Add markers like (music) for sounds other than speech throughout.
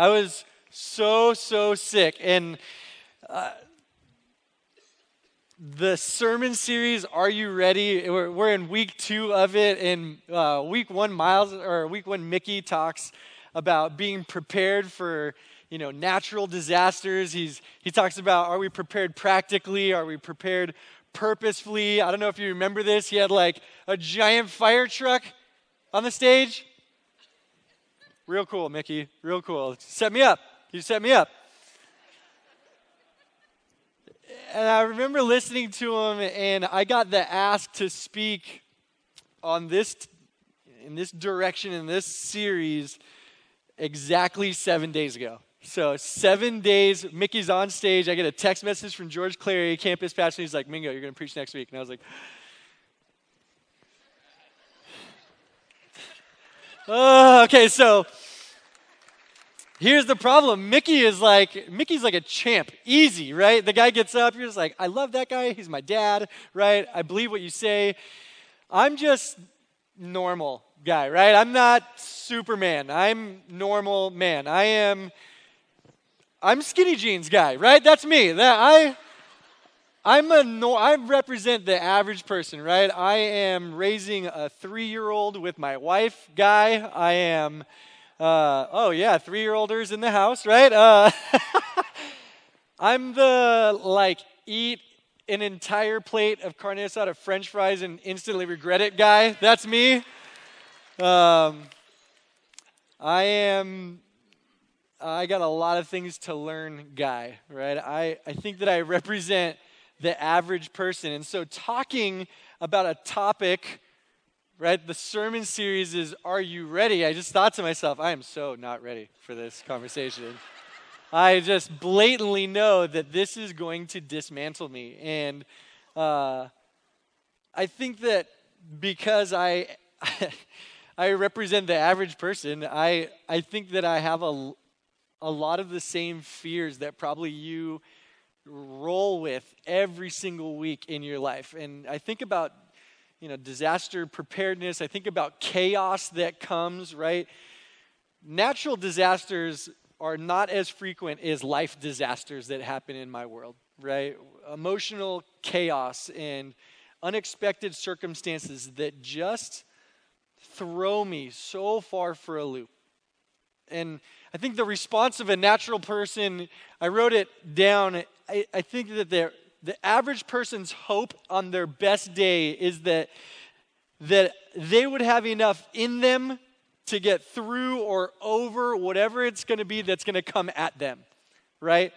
I was so, so sick. And uh, the sermon series, Are You Ready? We're, we're in week two of it. And uh, week one, Miles, or week one, Mickey talks about being prepared for you know natural disasters he's he talks about are we prepared practically are we prepared purposefully i don't know if you remember this he had like a giant fire truck on the stage real cool mickey real cool set me up you set me up and i remember listening to him and i got the ask to speak on this in this direction in this series exactly seven days ago. So, seven days, Mickey's on stage. I get a text message from George Clary, campus pastor. He's like, Mingo, you're going to preach next week. And I was like, (laughs) oh, okay, so here's the problem. Mickey is like, Mickey's like a champ. Easy, right? The guy gets up, you're just like, I love that guy. He's my dad, right? I believe what you say. I'm just normal guy, right? I'm not Superman. I'm normal man. I am I'm skinny jeans guy, right? That's me. That I I'm a no, I represent the average person, right? I am raising a 3-year-old with my wife guy. I am uh, oh yeah, 3-year-olders in the house, right? Uh, (laughs) I'm the like eat an entire plate of carne asada french fries and instantly regret it guy. That's me. Um, I am, I got a lot of things to learn, guy, right? I, I think that I represent the average person. And so, talking about a topic, right? The sermon series is Are You Ready? I just thought to myself, I am so not ready for this conversation. I just blatantly know that this is going to dismantle me. And uh, I think that because I. (laughs) I represent the average person. I, I think that I have a, a lot of the same fears that probably you roll with every single week in your life. And I think about, you know, disaster preparedness. I think about chaos that comes, right? Natural disasters are not as frequent as life disasters that happen in my world, right? Emotional chaos and unexpected circumstances that just throw me so far for a loop. And I think the response of a natural person, I wrote it down. I, I think that the average person's hope on their best day is that, that they would have enough in them to get through or over whatever it's going to be that's going to come at them, right?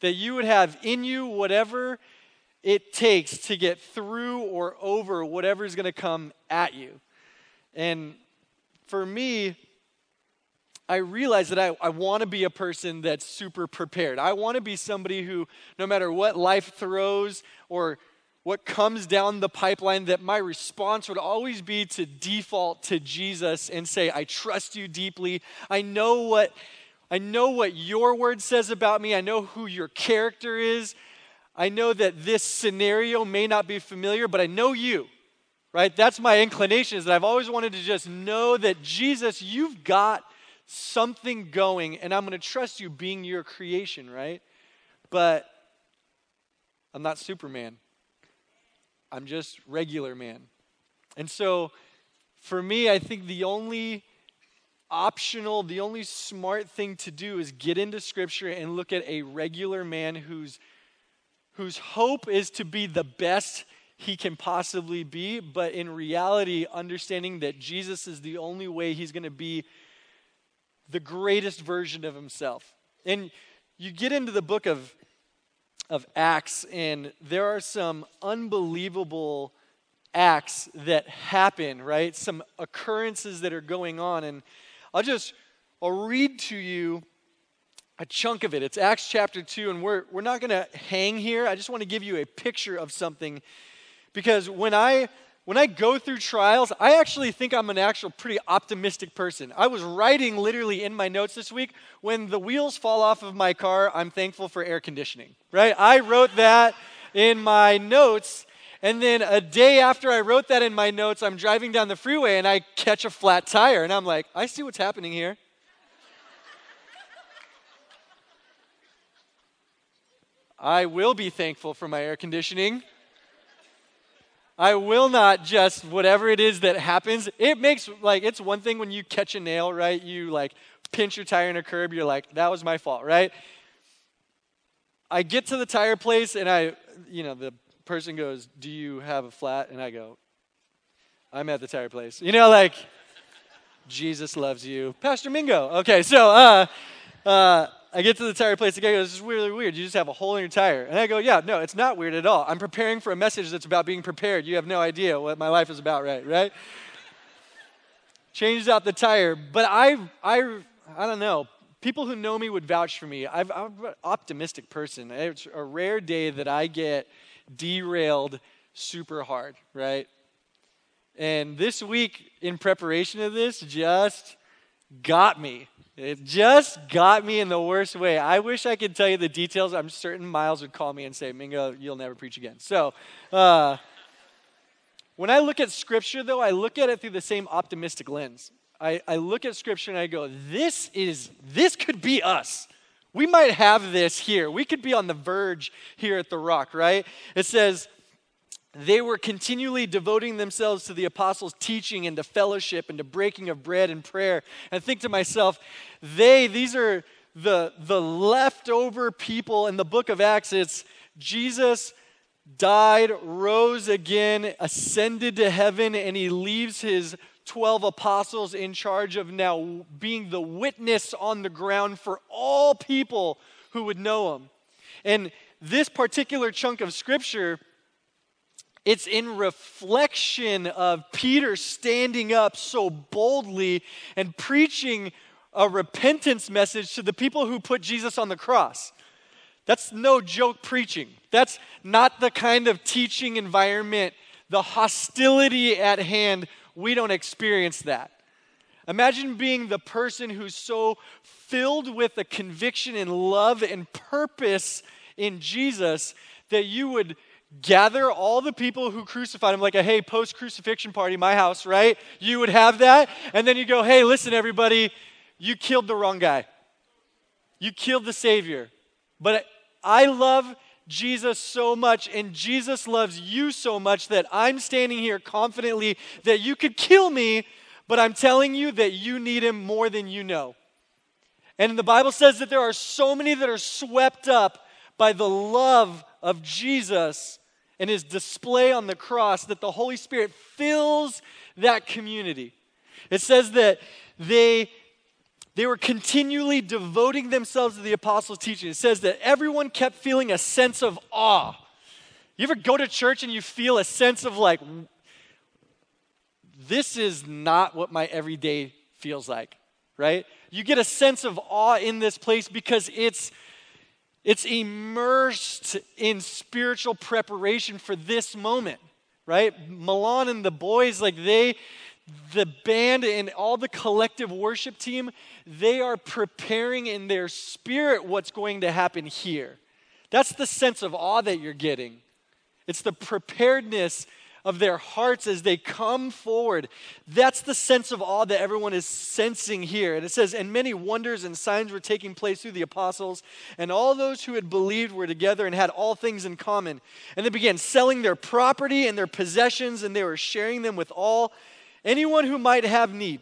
That you would have in you whatever it takes to get through or over whatever is going to come at you. And for me, I realize that I, I want to be a person that's super prepared. I want to be somebody who, no matter what life throws or what comes down the pipeline, that my response would always be to default to Jesus and say, I trust you deeply. I know what I know what your word says about me. I know who your character is. I know that this scenario may not be familiar, but I know you right? That's my inclination is that I've always wanted to just know that Jesus, you've got something going, and I'm going to trust you being your creation, right? But I'm not Superman. I'm just regular man. And so for me, I think the only optional, the only smart thing to do is get into scripture and look at a regular man whose whose hope is to be the best he can possibly be, but in reality, understanding that Jesus is the only way he's going to be the greatest version of himself. And you get into the book of, of Acts, and there are some unbelievable acts that happen, right? Some occurrences that are going on. And I'll just I'll read to you a chunk of it. It's Acts chapter 2, and we're, we're not going to hang here. I just want to give you a picture of something because when I when I go through trials, I actually think I'm an actual pretty optimistic person. I was writing literally in my notes this week when the wheels fall off of my car, I'm thankful for air conditioning, right? I wrote that in my notes. And then a day after I wrote that in my notes, I'm driving down the freeway and I catch a flat tire. And I'm like, I see what's happening here. I will be thankful for my air conditioning. I will not just whatever it is that happens. It makes like it's one thing when you catch a nail, right? You like pinch your tire in a curb, you're like, that was my fault, right? I get to the tire place and I, you know, the person goes, Do you have a flat? And I go, I'm at the tire place. You know, like, Jesus loves you. Pastor Mingo. Okay, so uh, uh, I get to the tire place. The guy goes, This is really weird. You just have a hole in your tire. And I go, Yeah, no, it's not weird at all. I'm preparing for a message that's about being prepared. You have no idea what my life is about, right? Right? Changes out the tire. But I, I, I don't know. People who know me would vouch for me. i am an optimistic person. It's a rare day that I get derailed super hard, right? And this week, in preparation of this, just got me. It just got me in the worst way. I wish I could tell you the details. I'm certain Miles would call me and say, Mingo, you'll never preach again. So, uh, when I look at Scripture, though, I look at it through the same optimistic lens. I, I look at Scripture and I go, this is, this could be us. We might have this here. We could be on the verge here at the rock, right? It says, they were continually devoting themselves to the apostles' teaching and to fellowship and to breaking of bread and prayer. And I think to myself, they, these are the, the leftover people in the book of Acts. It's Jesus died, rose again, ascended to heaven, and he leaves his 12 apostles in charge of now being the witness on the ground for all people who would know him. And this particular chunk of scripture it's in reflection of Peter standing up so boldly and preaching a repentance message to the people who put Jesus on the cross. That's no joke preaching. That's not the kind of teaching environment, the hostility at hand. We don't experience that. Imagine being the person who's so filled with a conviction and love and purpose in Jesus that you would gather all the people who crucified him, like a hey, post crucifixion party, my house, right? You would have that. And then you go, hey, listen, everybody, you killed the wrong guy. You killed the Savior. But I love Jesus so much, and Jesus loves you so much that I'm standing here confidently that you could kill me, but I'm telling you that you need him more than you know. And the Bible says that there are so many that are swept up by the love of Jesus and his display on the cross that the Holy Spirit fills that community. It says that they they were continually devoting themselves to the apostles' teaching. It says that everyone kept feeling a sense of awe. You ever go to church and you feel a sense of like, this is not what my everyday feels like, right? You get a sense of awe in this place because it's it's immersed in spiritual preparation for this moment, right? Milan and the boys, like they, the band and all the collective worship team, they are preparing in their spirit what's going to happen here. That's the sense of awe that you're getting. It's the preparedness of their hearts as they come forward. That's the sense of awe that everyone is sensing here. And it says, And many wonders and signs were taking place through the apostles, and all those who had believed were together and had all things in common. And they began selling their property and their possessions, and they were sharing them with all, anyone who might have need.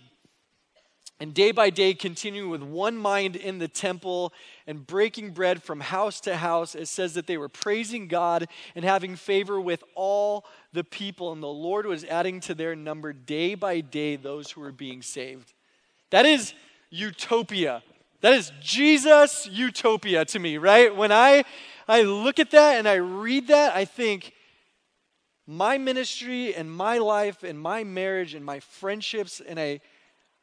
And day by day, continuing with one mind in the temple and breaking bread from house to house, it says that they were praising God and having favor with all the people. And the Lord was adding to their number day by day those who were being saved. That is utopia. That is Jesus utopia to me, right? When I, I look at that and I read that, I think, my ministry and my life and my marriage and my friendships, and I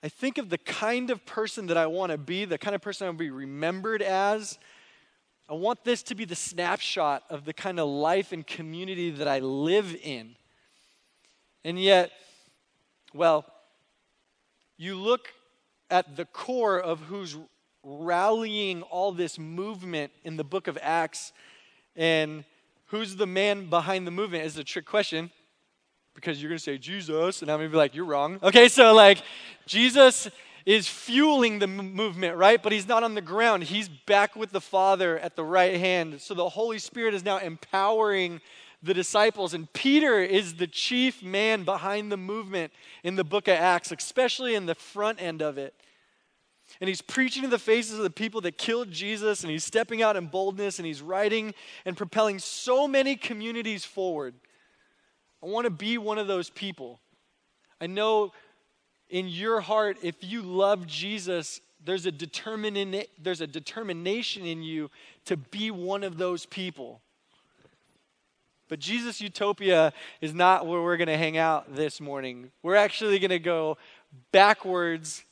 I think of the kind of person that I want to be, the kind of person I want to be remembered as. I want this to be the snapshot of the kind of life and community that I live in. And yet, well, you look at the core of who's rallying all this movement in the book of Acts, and who's the man behind the movement is a trick question because you're going to say Jesus, and I'm going to be like, you're wrong. Okay, so like Jesus is fueling the movement, right? But he's not on the ground. He's back with the Father at the right hand. So the Holy Spirit is now empowering the disciples. And Peter is the chief man behind the movement in the book of Acts, especially in the front end of it. And he's preaching to the faces of the people that killed Jesus, and he's stepping out in boldness, and he's writing and propelling so many communities forward. I want to be one of those people. I know in your heart, if you love Jesus, there's a, there's a determination in you to be one of those people. But Jesus Utopia is not where we're going to hang out this morning. We're actually going to go backwards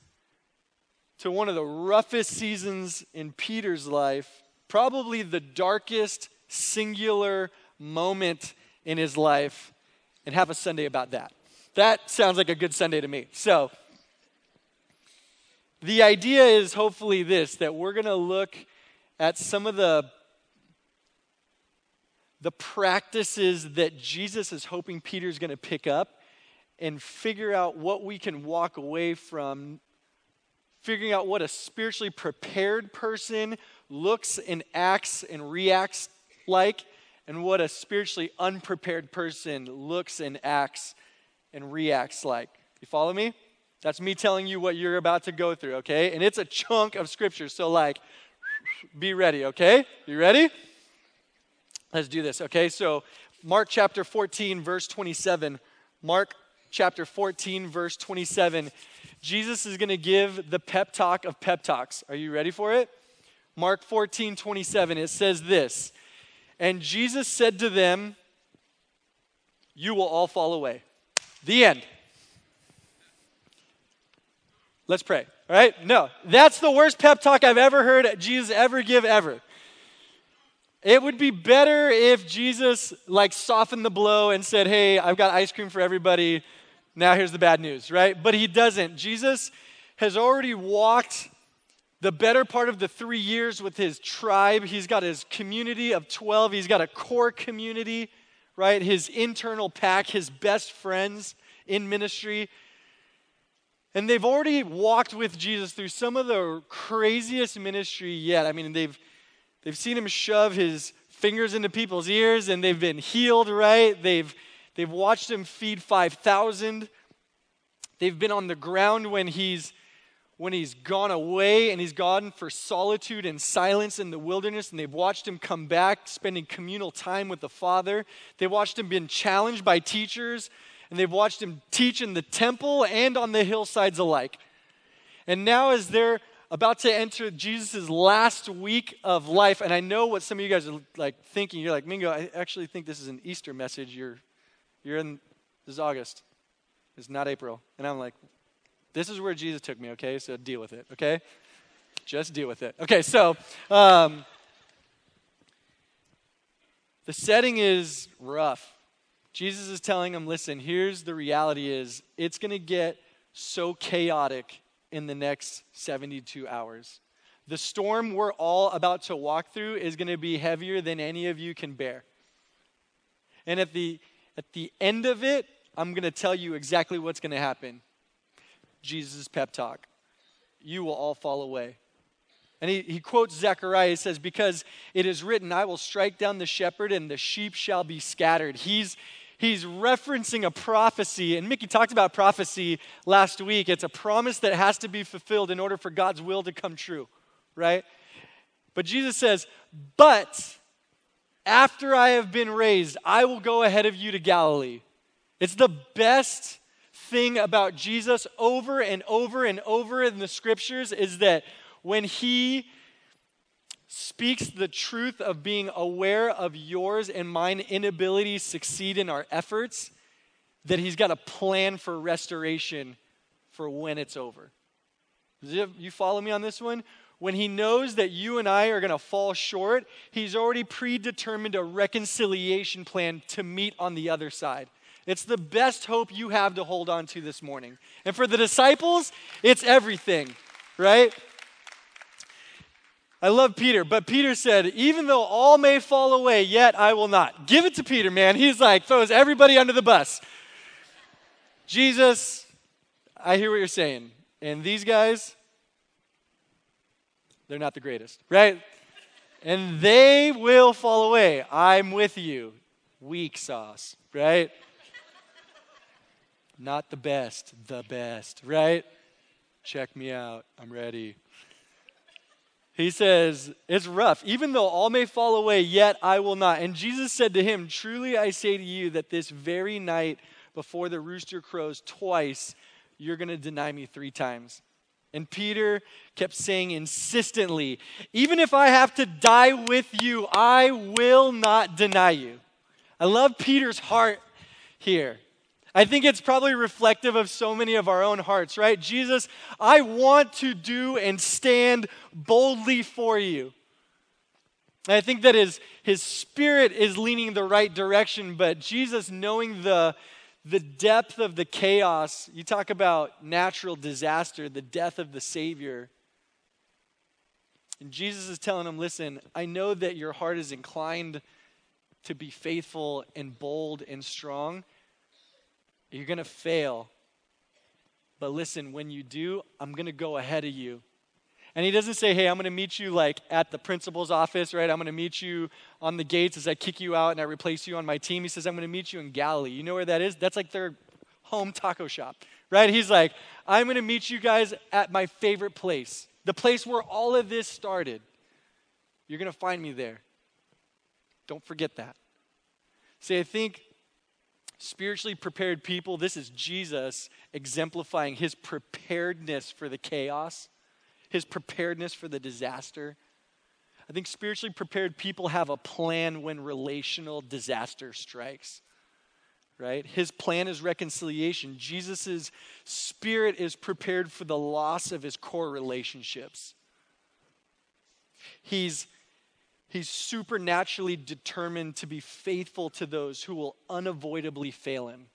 to one of the roughest seasons in Peter's life, probably the darkest singular moment in his life, and have a Sunday about that. That sounds like a good Sunday to me. So, the idea is hopefully this that we're going to look at some of the the practices that Jesus is hoping Peter's going to pick up and figure out what we can walk away from figuring out what a spiritually prepared person looks and acts and reacts like and what a spiritually unprepared person looks and acts and reacts like. You follow me? That's me telling you what you're about to go through, okay? And it's a chunk of scripture, so like, be ready, okay? You ready? Let's do this, okay? So, Mark chapter 14, verse 27. Mark chapter 14, verse 27. Jesus is going to give the pep talk of pep talks. Are you ready for it? Mark 14, 27. It says this And Jesus said to them, You will all fall away. The end. Let's pray. All right? No, that's the worst pep talk I've ever heard Jesus ever give ever. It would be better if Jesus like softened the blow and said, "Hey, I've got ice cream for everybody. Now here's the bad news," right? But he doesn't. Jesus has already walked the better part of the 3 years with his tribe. He's got his community of 12. He's got a core community, right? His internal pack, his best friends in ministry. And they've already walked with Jesus through some of the craziest ministry yet. I mean, they've They've seen him shove his fingers into people's ears and they've been healed, right? They've, they've watched him feed 5,000. They've been on the ground when he's when he's gone away and he's gone for solitude and silence in the wilderness and they've watched him come back spending communal time with the father They've watched him being challenged by teachers and they've watched him teach in the temple and on the hillsides alike and now as they're about to enter Jesus' last week of life. And I know what some of you guys are like thinking. You're like, Mingo, I actually think this is an Easter message. You're, you're in, this is August. It's not April. And I'm like, this is where Jesus took me, okay? So deal with it, okay? Just deal with it. Okay, so um, the setting is rough. Jesus is telling them, listen, here's the reality is it's going to get so chaotic in the next 72 hours. The storm we're all about to walk through is going to be heavier than any of you can bear. And at the, at the end of it, I'm going to tell you exactly what's going to happen. Jesus' pep talk. You will all fall away. And he, he quotes Zechariah. He says, Because it is written, I will strike down the shepherd, and the sheep shall be scattered. He's, he's referencing a prophecy. And Mickey talked about prophecy last week. It's a promise that has to be fulfilled in order for God's will to come true, right? But Jesus says, But after I have been raised, I will go ahead of you to Galilee. It's the best thing about Jesus over and over and over in the scriptures is that when he speaks the truth of being aware of yours and mine inability to succeed in our efforts, that he's got a plan for restoration for when it's over. You follow me on this one? When he knows that you and I are going to fall short, he's already predetermined a reconciliation plan to meet on the other side. It's the best hope you have to hold on to this morning. And for the disciples, it's everything, right? I love Peter, but Peter said, Even though all may fall away, yet I will not. Give it to Peter, man. He's like, throws everybody under the bus. Jesus, I hear what you're saying. And these guys, they're not the greatest, right? and they will fall away. I'm with you. Weak sauce, right? Not the best, the best, right? Check me out. I'm ready. He says, It's rough. Even though all may fall away, yet I will not. And Jesus said to him, Truly I say to you that this very night before the rooster crows twice, you're going to deny me three times. And Peter kept saying insistently, Even if I have to die with you, I will not deny you. I love Peter's heart here. I think it's probably reflective of so many of our own hearts, right? Jesus, I want to do and stand boldly for you. And I think that his, his spirit is leaning the right direction, but Jesus, knowing the, the depth of the chaos, you talk about natural disaster, the death of the Savior. And Jesus is telling him, listen, I know that your heart is inclined to be faithful and bold and strong. You're going to fail. But listen, when you do, I'm going to go ahead of you. And he doesn't say, hey, I'm going to meet you like at the principal's office, right? I'm going to meet you on the gates as I kick you out and I replace you on my team. He says, I'm going to meet you in Galilee. You know where that is? That's like their home taco shop, right? He's like, I'm going to meet you guys at my favorite place, the place where all of this started. You're going to find me there. Don't forget that. See, I think spiritually prepared people, this is Jesus exemplifying his preparedness for the chaos his preparedness for the disaster. I think spiritually prepared people have a plan when relational disaster strikes. Right? His plan is reconciliation. Jesus' spirit is prepared for the loss of his core relationships. He's, he's supernaturally determined to be faithful to those who will unavoidably fail him.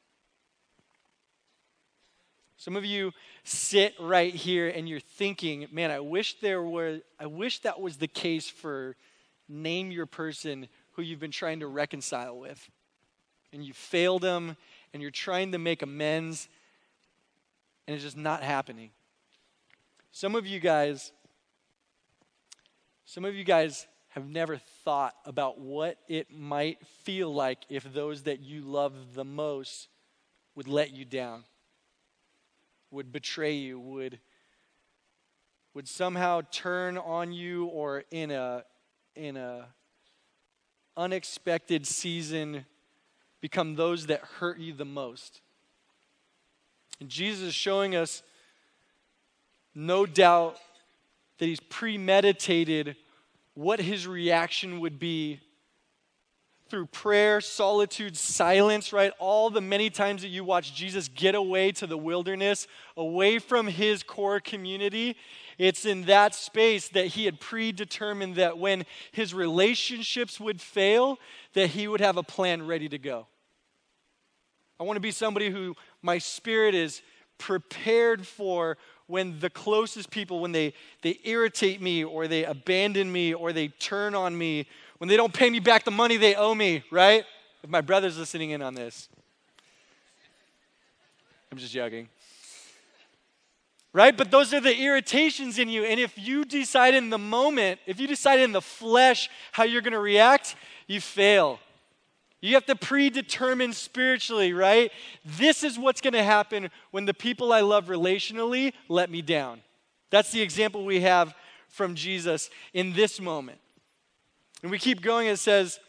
Some of you sit right here and you're thinking, man, I wish there were, I wish that was the case for name your person who you've been trying to reconcile with. And you failed them and you're trying to make amends and it's just not happening. Some of you guys, some of you guys have never thought about what it might feel like if those that you love the most would let you down would betray you, would, would somehow turn on you or in a, in a unexpected season become those that hurt you the most. And Jesus is showing us no doubt that he's premeditated what his reaction would be through prayer, solitude, silence, right? All the many times that you watch Jesus get away to the wilderness, away from his core community, it's in that space that he had predetermined that when his relationships would fail, that he would have a plan ready to go. I want to be somebody who my spirit is prepared for when the closest people when they they irritate me or they abandon me or they turn on me when they don't pay me back the money they owe me, right? If my brother's listening in on this. I'm just joking. Right? But those are the irritations in you. And if you decide in the moment, if you decide in the flesh how you're going to react, you fail. You have to predetermine spiritually, right? This is what's going to happen when the people I love relationally let me down. That's the example we have from Jesus in this moment. And we keep going, it says,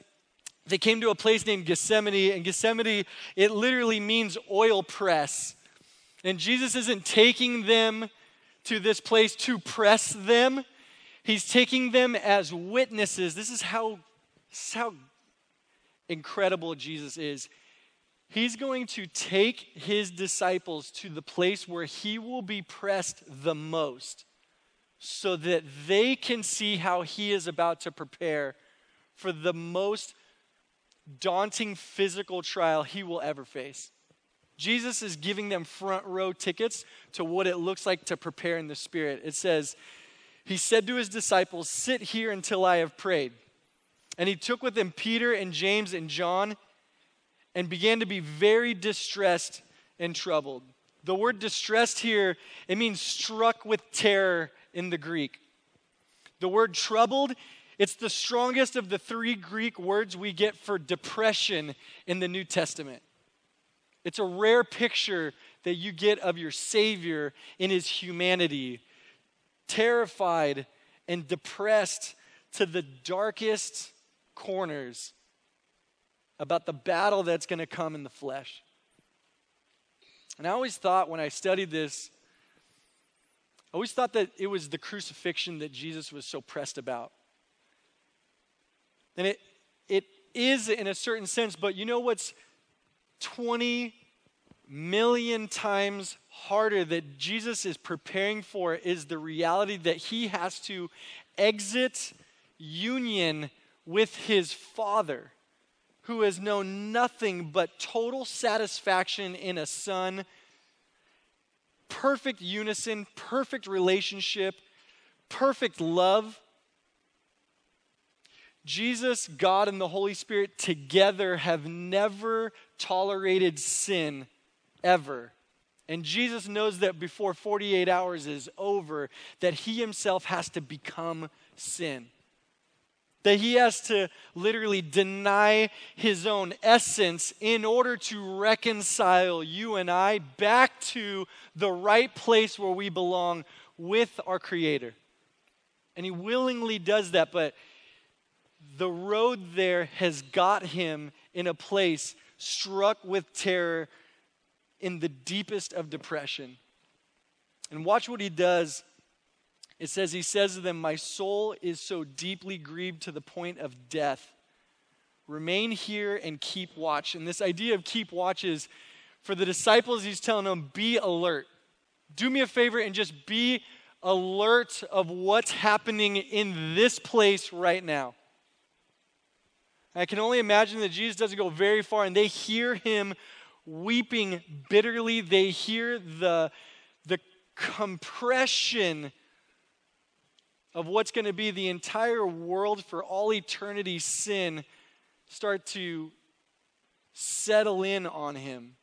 they came to a place named Gethsemane, and Gethsemane, it literally means oil press. And Jesus isn't taking them to this place to press them, He's taking them as witnesses. This is how, this is how incredible Jesus is. He's going to take his disciples to the place where he will be pressed the most so that they can see how he is about to prepare for the most daunting physical trial he will ever face. Jesus is giving them front row tickets to what it looks like to prepare in the Spirit. It says, He said to his disciples, Sit here until I have prayed. And he took with him Peter and James and John and began to be very distressed and troubled. The word distressed here, it means struck with terror in the Greek. The word troubled, it's the strongest of the three Greek words we get for depression in the New Testament. It's a rare picture that you get of your Savior in his humanity, terrified and depressed to the darkest corners about the battle that's going to come in the flesh. And I always thought when I studied this, I always thought that it was the crucifixion that Jesus was so pressed about. And it, it is in a certain sense, but you know what's 20 million times harder that Jesus is preparing for is the reality that he has to exit union with his Father, who has known nothing but total satisfaction in a Son, perfect unison, perfect relationship, perfect love. Jesus, God, and the Holy Spirit together have never tolerated sin ever. And Jesus knows that before 48 hours is over, that he himself has to become sin. That he has to literally deny his own essence in order to reconcile you and I back to the right place where we belong with our Creator. And he willingly does that, but the road there has got him in a place struck with terror in the deepest of depression. And watch what he does. It says, He says to them, My soul is so deeply grieved to the point of death. Remain here and keep watch. And this idea of keep watch is for the disciples, he's telling them, Be alert. Do me a favor and just be alert of what's happening in this place right now. I can only imagine that Jesus doesn't go very far and they hear him weeping bitterly. They hear the, the compression of what's going to be the entire world for all eternity sin start to settle in on him.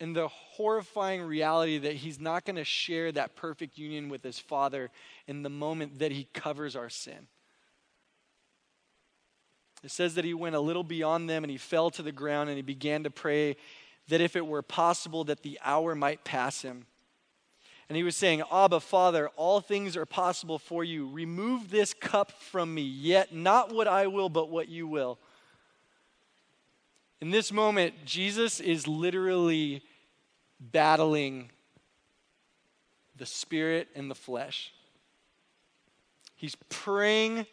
And the horrifying reality that he's not going to share that perfect union with his Father in the moment that he covers our sin. It says that he went a little beyond them and he fell to the ground and he began to pray that if it were possible that the hour might pass him. And he was saying, Abba, Father, all things are possible for you. Remove this cup from me, yet not what I will, but what you will. In this moment, Jesus is literally battling the spirit and the flesh. He's praying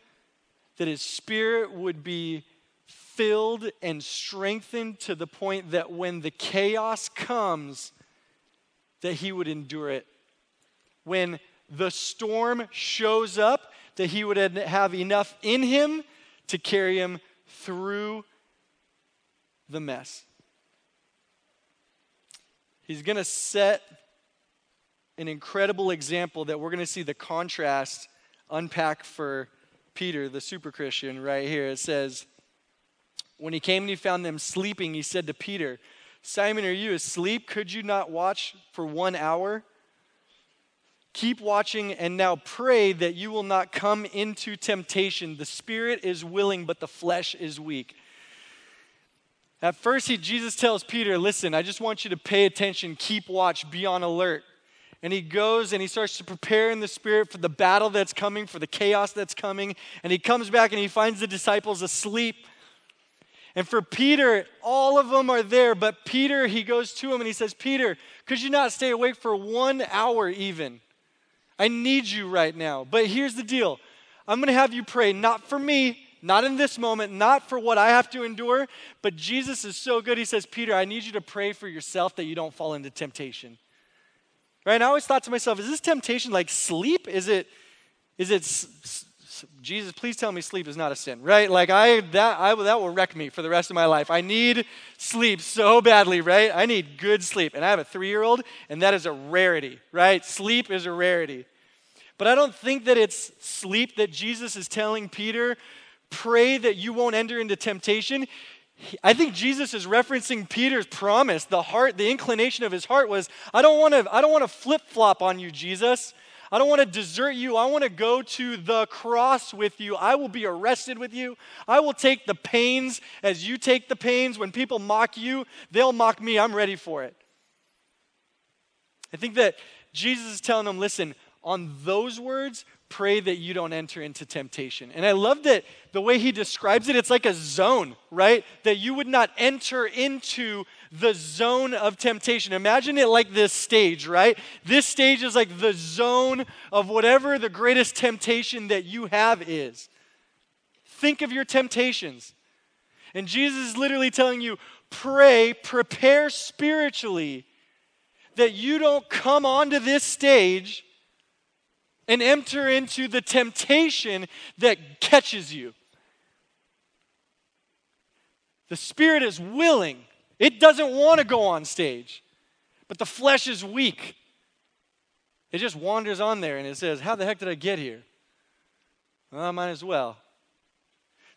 that his spirit would be filled and strengthened to the point that when the chaos comes, that he would endure it. When the storm shows up, that he would have enough in him to carry him through the mess. He's going to set an incredible example that we're going to see the contrast unpack for Peter, the super Christian, right here. It says, When he came and he found them sleeping, he said to Peter, Simon, are you asleep? Could you not watch for one hour? Keep watching and now pray that you will not come into temptation. The spirit is willing, but the flesh is weak. At first, he, Jesus tells Peter, Listen, I just want you to pay attention, keep watch, be on alert and he goes and he starts to prepare in the spirit for the battle that's coming, for the chaos that's coming. And he comes back and he finds the disciples asleep. And for Peter, all of them are there, but Peter, he goes to him and he says, Peter, could you not stay awake for one hour even? I need you right now. But here's the deal I'm going to have you pray, not for me, not in this moment, not for what I have to endure, but Jesus is so good. He says, Peter, I need you to pray for yourself that you don't fall into temptation. Right? And I always thought to myself, is this temptation like sleep? Is it, is it, Jesus, please tell me sleep is not a sin, right? Like I, that, I, that will wreck me for the rest of my life. I need sleep so badly, right? I need good sleep. And I have a three-year-old, and that is a rarity, right? Sleep is a rarity. But I don't think that it's sleep that Jesus is telling Peter, pray that you won't enter into temptation. I think Jesus is referencing Peter's promise. The heart, the inclination of his heart was, I don't want to, I don't want to flip-flop on you, Jesus. I don't want to desert you. I want to go to the cross with you. I will be arrested with you. I will take the pains as you take the pains. When people mock you, they'll mock me. I'm ready for it. I think that Jesus is telling them, listen, on those words, pray that you don't enter into temptation. And I love that the way he describes it, it's like a zone, right? That you would not enter into the zone of temptation. Imagine it like this stage, right? This stage is like the zone of whatever the greatest temptation that you have is. Think of your temptations. And Jesus is literally telling you, pray, prepare spiritually that you don't come onto this stage and enter into the temptation that catches you. The spirit is willing, it doesn't want to go on stage, but the flesh is weak. It just wanders on there and it says, How the heck did I get here? Well, I might as well.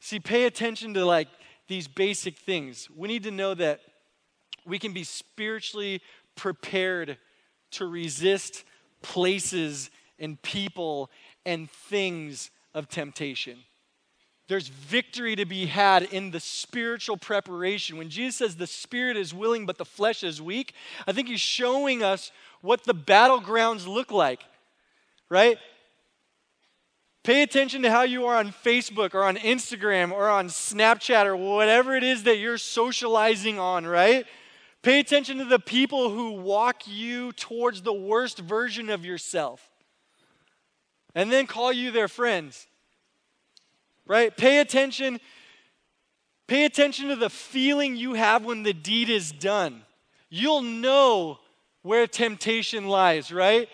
See, pay attention to like these basic things. We need to know that we can be spiritually prepared to resist places and people and things of temptation. There's victory to be had in the spiritual preparation. When Jesus says the spirit is willing but the flesh is weak, I think he's showing us what the battlegrounds look like, right? Pay attention to how you are on Facebook or on Instagram or on Snapchat or whatever it is that you're socializing on, right? Pay attention to the people who walk you towards the worst version of yourself and then call you their friends. Right? Pay attention. Pay attention to the feeling you have when the deed is done. You'll know where temptation lies, right?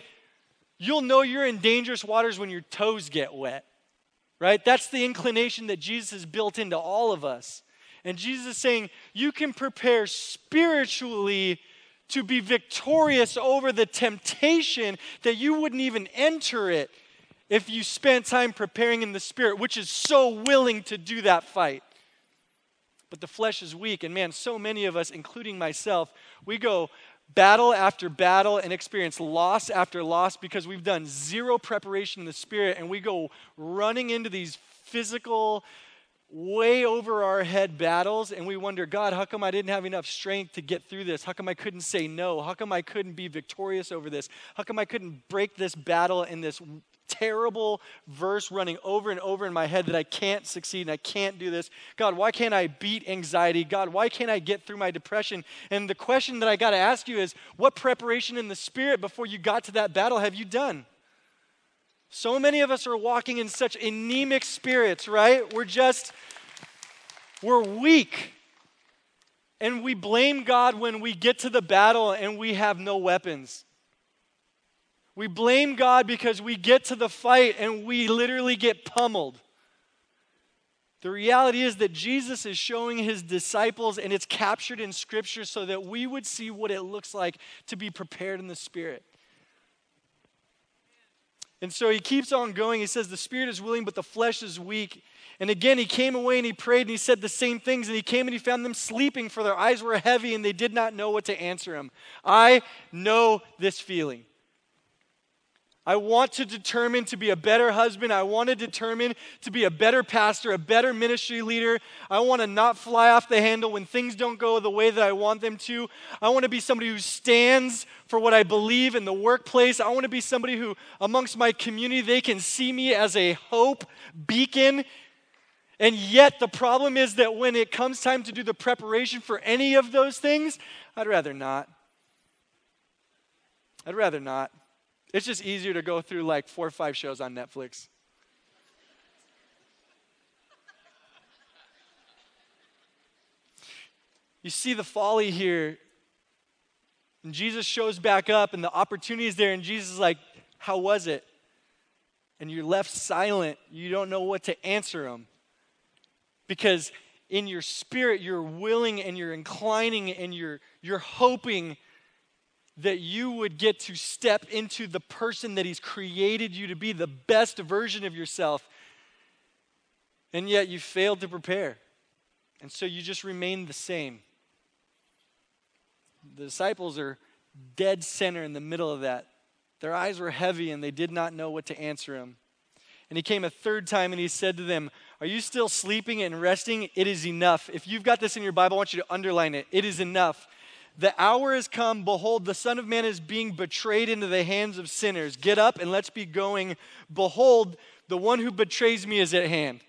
You'll know you're in dangerous waters when your toes get wet, right? That's the inclination that Jesus has built into all of us. And Jesus is saying, you can prepare spiritually to be victorious over the temptation that you wouldn't even enter it if you spent time preparing in the spirit, which is so willing to do that fight. But the flesh is weak. And man, so many of us, including myself, we go battle after battle and experience loss after loss because we've done zero preparation in the spirit and we go running into these physical way over our head battles and we wonder, God, how come I didn't have enough strength to get through this? How come I couldn't say no? How come I couldn't be victorious over this? How come I couldn't break this battle in this terrible verse running over and over in my head that I can't succeed and I can't do this? God, why can't I beat anxiety? God, why can't I get through my depression? And the question that I got to ask you is what preparation in the spirit before you got to that battle have you done? So many of us are walking in such anemic spirits, right? We're just, we're weak. And we blame God when we get to the battle and we have no weapons. We blame God because we get to the fight and we literally get pummeled. The reality is that Jesus is showing his disciples, and it's captured in Scripture so that we would see what it looks like to be prepared in the Spirit. And so he keeps on going. He says, The spirit is willing, but the flesh is weak. And again, he came away and he prayed and he said the same things. And he came and he found them sleeping, for their eyes were heavy and they did not know what to answer him. I know this feeling. I want to determine to be a better husband. I want to determine to be a better pastor, a better ministry leader. I want to not fly off the handle when things don't go the way that I want them to. I want to be somebody who stands for what I believe in the workplace. I want to be somebody who, amongst my community, they can see me as a hope beacon. And yet, the problem is that when it comes time to do the preparation for any of those things, I'd rather not. I'd rather not. It's just easier to go through like four or five shows on Netflix. You see the folly here. And Jesus shows back up, and the opportunity is there, and Jesus is like, How was it? And you're left silent. You don't know what to answer him. Because in your spirit, you're willing and you're inclining and you're, you're hoping that you would get to step into the person that He's created you to be, the best version of yourself. And yet you failed to prepare. And so you just remain the same. The disciples are dead center in the middle of that. Their eyes were heavy and they did not know what to answer him. And he came a third time and he said to them, Are you still sleeping and resting? It is enough. If you've got this in your Bible, I want you to underline it. It is enough. The hour has come. Behold, the Son of Man is being betrayed into the hands of sinners. Get up and let's be going. Behold, the one who betrays me is at hand.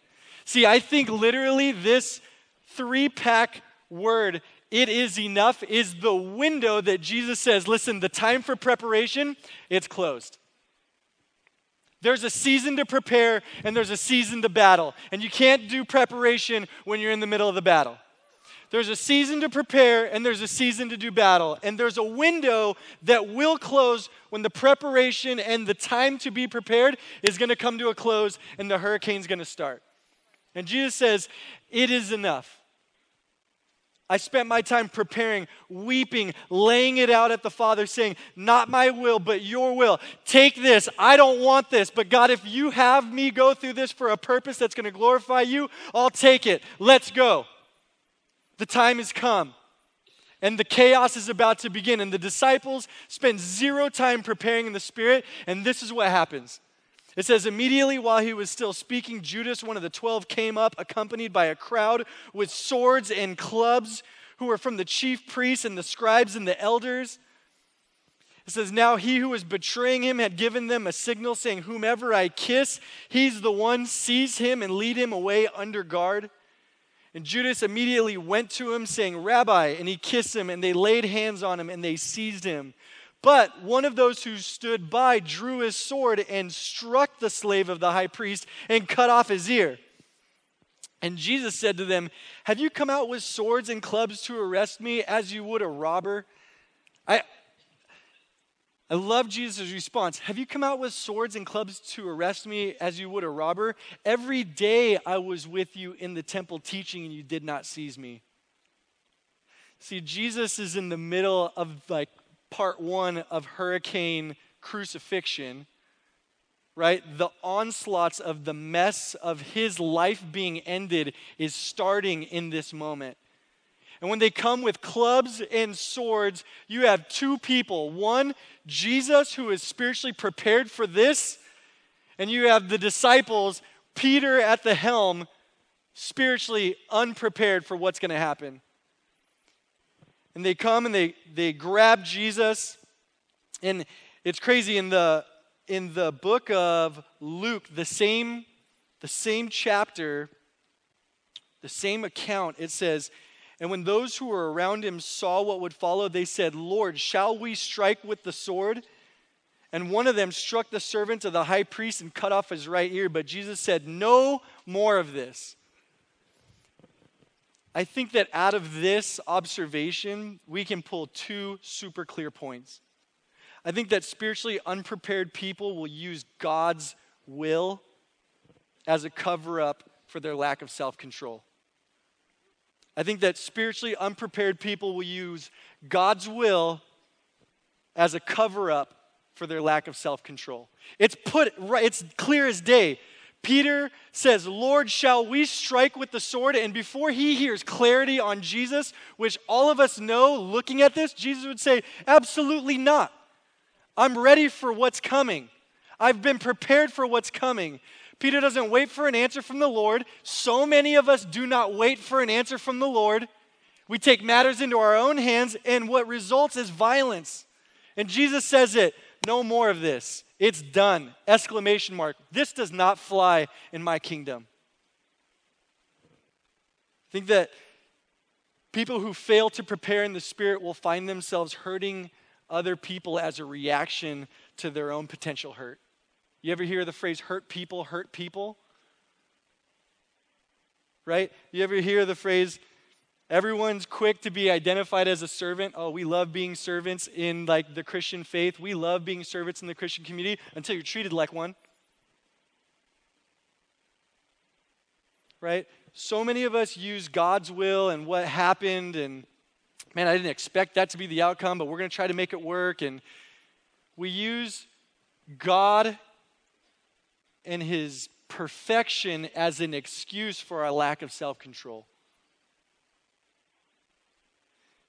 See, I think literally this three pack word, it is enough, is the window that Jesus says, listen, the time for preparation, it's closed. There's a season to prepare and there's a season to battle. And you can't do preparation when you're in the middle of the battle. There's a season to prepare and there's a season to do battle. And there's a window that will close when the preparation and the time to be prepared is going to come to a close and the hurricane's going to start. And Jesus says, It is enough. I spent my time preparing, weeping, laying it out at the Father, saying, Not my will, but your will. Take this. I don't want this. But God, if you have me go through this for a purpose that's going to glorify you, I'll take it. Let's go. The time has come. And the chaos is about to begin. And the disciples spend zero time preparing in the Spirit. And this is what happens it says, immediately while he was still speaking, Judas, one of the twelve, came up, accompanied by a crowd with swords and clubs, who were from the chief priests and the scribes and the elders. It says, Now he who was betraying him had given them a signal saying, Whomever I kiss, he's the one, seize him and lead him away under guard. And Judas immediately went to him, saying, Rabbi, and he kissed him, and they laid hands on him, and they seized him. But one of those who stood by drew his sword and struck the slave of the high priest and cut off his ear. And Jesus said to them, Have you come out with swords and clubs to arrest me as you would a robber? I, I love Jesus' response. Have you come out with swords and clubs to arrest me as you would a robber? Every day I was with you in the temple teaching and you did not seize me. See, Jesus is in the middle of like part one of hurricane crucifixion, right? The onslaughts of the mess of his life being ended is starting in this moment. And when they come with clubs and swords, you have two people. One, Jesus, who is spiritually prepared for this, and you have the disciples, Peter at the helm, spiritually unprepared for what's going to happen and they come and they, they grab Jesus. And it's crazy in the in the book of Luke, the same the same chapter, the same account, it says, and when those who were around him saw what would follow, they said, Lord, shall we strike with the sword? And one of them struck the servant of the high priest and cut off his right ear. But Jesus said, No more of this. I think that out of this observation, we can pull two super clear points. I think that spiritually unprepared people will use God's will as a cover up for their lack of self control. I think that spiritually unprepared people will use God's will as a cover up for their lack of self control. It's put right, it's clear as day. Peter says, Lord, shall we strike with the sword? And before he hears clarity on Jesus, which all of us know looking at this, Jesus would say, Absolutely not. I'm ready for what's coming. I've been prepared for what's coming. Peter doesn't wait for an answer from the Lord. So many of us do not wait for an answer from the Lord. We take matters into our own hands, and what results is violence. And Jesus says it no more of this. It's done. Exclamation mark. This does not fly in my kingdom. I think that people who fail to prepare in the spirit will find themselves hurting other people as a reaction to their own potential hurt. You ever hear the phrase hurt people hurt people? Right? You ever hear the phrase Everyone's quick to be identified as a servant. Oh, we love being servants in like the Christian faith. We love being servants in the Christian community until you're treated like one. Right? So many of us use God's will and what happened and man, I didn't expect that to be the outcome, but we're going to try to make it work and we use God and his perfection as an excuse for our lack of self-control.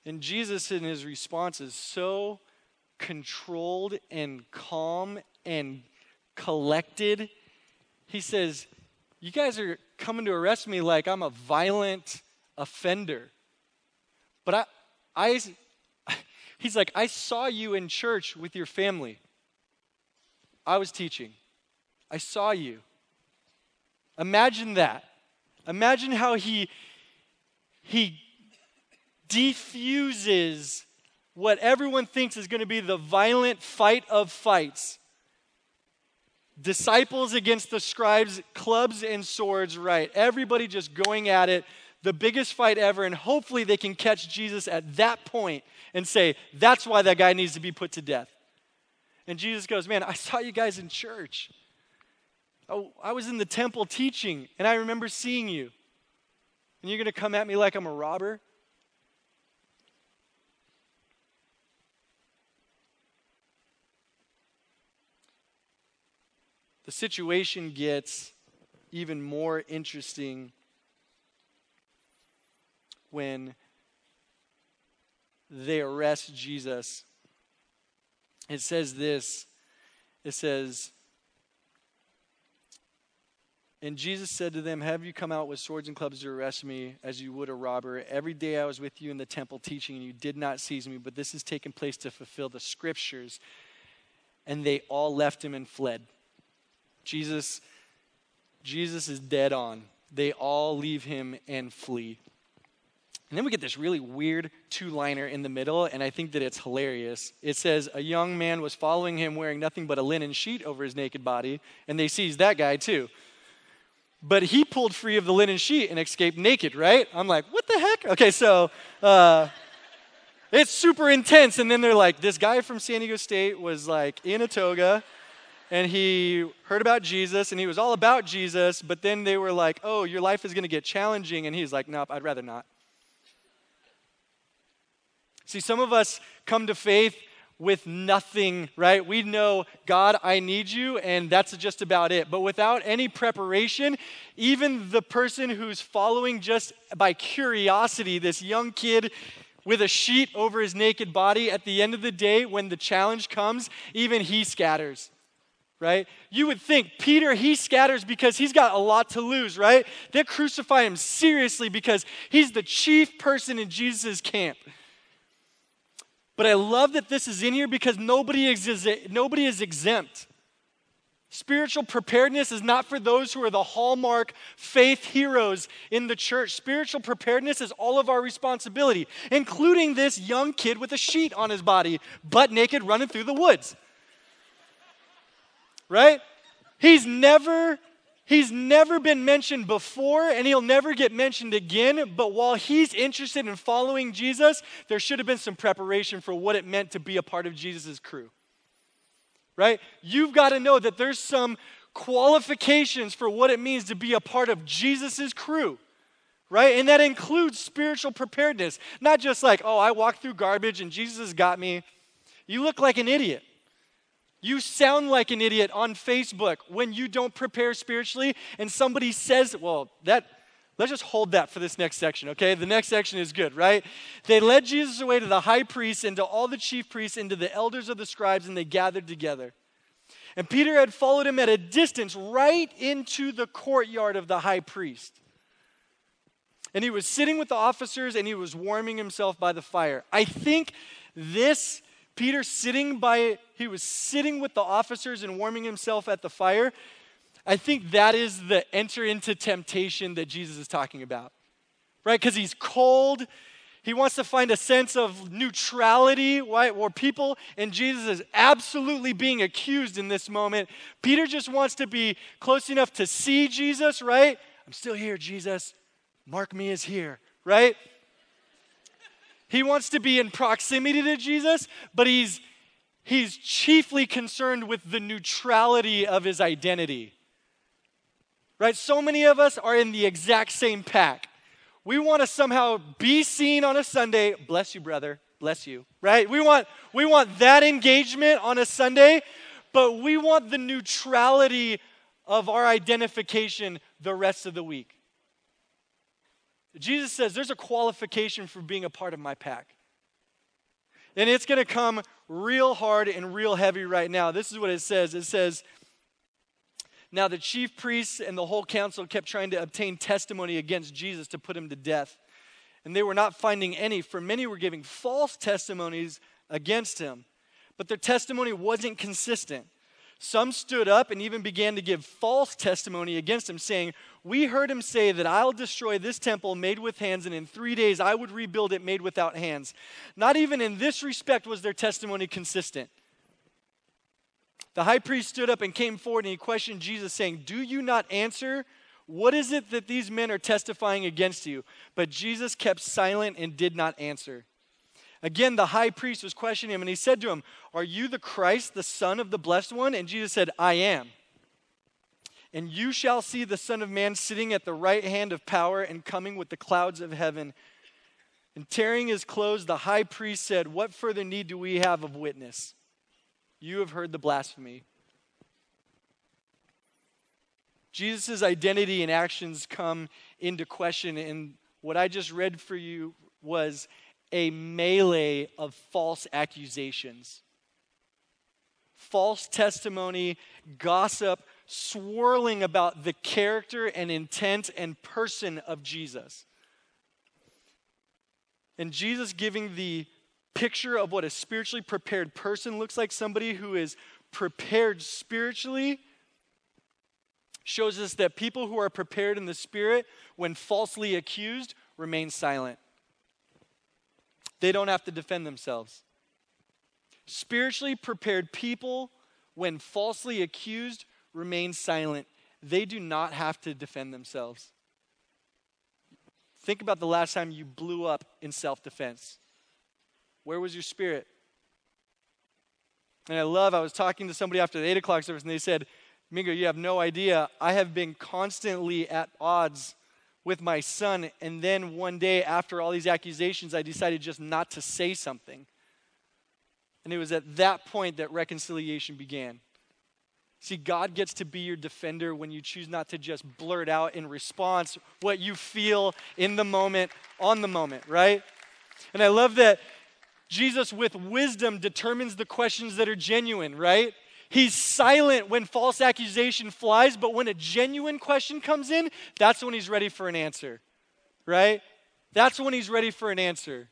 And Jesus, in his response, is so controlled and calm and collected. He says, You guys are coming to arrest me like I'm a violent offender. But I, I, (laughs) he's like, I saw you in church with your family. I was teaching. I saw you. Imagine that. Imagine how he, he defuses what everyone thinks is going to be the violent fight of fights. Disciples against the scribes, clubs and swords, right? Everybody just going at it, the biggest fight ever, and hopefully they can catch Jesus at that point and say, that's why that guy needs to be put to death. And Jesus goes, Man, I saw you guys in church. Oh, I was in the temple teaching, and I remember seeing you. And you're going to come at me like I'm a robber? The situation gets even more interesting when they arrest Jesus. It says this it says, and Jesus said to them, Have you come out with swords and clubs to arrest me as you would a robber? Every day I was with you in the temple teaching, and you did not seize me, but this has taken place to fulfill the scriptures. And they all left him and fled. Jesus, Jesus is dead on. They all leave him and flee. And then we get this really weird two liner in the middle, and I think that it's hilarious. It says, A young man was following him wearing nothing but a linen sheet over his naked body, and they seized that guy too. But he pulled free of the linen sheet and escaped naked, right? I'm like, what the heck? Okay, so uh, it's super intense. And then they're like, this guy from San Diego State was like in a toga and he heard about Jesus and he was all about Jesus, but then they were like, oh, your life is going to get challenging. And he's like, nope, I'd rather not. See, some of us come to faith with nothing, right? We know, God, I need you, and that's just about it. But without any preparation, even the person who's following just by curiosity, this young kid with a sheet over his naked body, at the end of the day, when the challenge comes, even he scatters. Right? You would think Peter, he scatters because he's got a lot to lose, right? They crucify him seriously because he's the chief person in Jesus' camp. But I love that this is in here because nobody is, nobody is exempt. Spiritual preparedness is not for those who are the hallmark faith heroes in the church. Spiritual preparedness is all of our responsibility, including this young kid with a sheet on his body, butt naked, running through the woods. Right? He's never He's never been mentioned before and he'll never get mentioned again. But while he's interested in following Jesus, there should have been some preparation for what it meant to be a part of Jesus' crew. Right? You've got to know that there's some qualifications for what it means to be a part of Jesus' crew. Right? And that includes spiritual preparedness. Not just like, oh, I walked through garbage and Jesus got me. You look like an idiot. You sound like an idiot on Facebook when you don't prepare spiritually and somebody says, well, that let's just hold that for this next section, okay? The next section is good, right? They led Jesus away to the high priests and to all the chief priests and to the elders of the scribes and they gathered together. And Peter had followed him at a distance right into the courtyard of the high priest. And he was sitting with the officers and he was warming himself by the fire. I think this Peter sitting by, he was sitting with the officers and warming himself at the fire. I think that is the enter into temptation that Jesus is talking about, right? Because he's cold. He wants to find a sense of neutrality, right? Where people, and Jesus is absolutely being accused in this moment. Peter just wants to be close enough to see Jesus, right? I'm still here, Jesus. Mark me as here, right? He wants to be in proximity to Jesus, but he's, he's chiefly concerned with the neutrality of his identity. Right? So many of us are in the exact same pack. We want to somehow be seen on a Sunday. Bless you, brother. Bless you. Right? We want, we want that engagement on a Sunday, but we want the neutrality of our identification the rest of the week. Jesus says there's a qualification for being a part of my pack. And it's going to come real hard and real heavy right now. This is what it says it says, Now the chief priests and the whole council kept trying to obtain testimony against Jesus to put him to death. And they were not finding any, for many were giving false testimonies against him. But their testimony wasn't consistent. Some stood up and even began to give false testimony against him, saying, We heard him say that I'll destroy this temple made with hands, and in three days I would rebuild it made without hands. Not even in this respect was their testimony consistent. The high priest stood up and came forward and he questioned Jesus, saying, Do you not answer? What is it that these men are testifying against you? But Jesus kept silent and did not answer. Again, the high priest was questioning him, and he said to him, Are you the Christ, the Son of the Blessed One? And Jesus said, I am. And you shall see the Son of Man sitting at the right hand of power and coming with the clouds of heaven. And tearing his clothes, the high priest said, What further need do we have of witness? You have heard the blasphemy. Jesus' identity and actions come into question, and what I just read for you was a melee of false accusations. False testimony, gossip, swirling about the character and intent and person of Jesus. And Jesus giving the picture of what a spiritually prepared person looks like, somebody who is prepared spiritually, shows us that people who are prepared in the spirit, when falsely accused, remain silent. They don't have to defend themselves. Spiritually prepared people, when falsely accused, remain silent. They do not have to defend themselves. Think about the last time you blew up in self defense. Where was your spirit? And I love, I was talking to somebody after the 8 o'clock service, and they said, Mingo, you have no idea. I have been constantly at odds with my son. And then one day, after all these accusations, I decided just not to say something. And it was at that point that reconciliation began. See, God gets to be your defender when you choose not to just blurt out in response what you feel in the moment, on the moment, right? And I love that Jesus, with wisdom, determines the questions that are genuine, right? He's silent when false accusation flies, but when a genuine question comes in, that's when he's ready for an answer, right? That's when he's ready for an answer.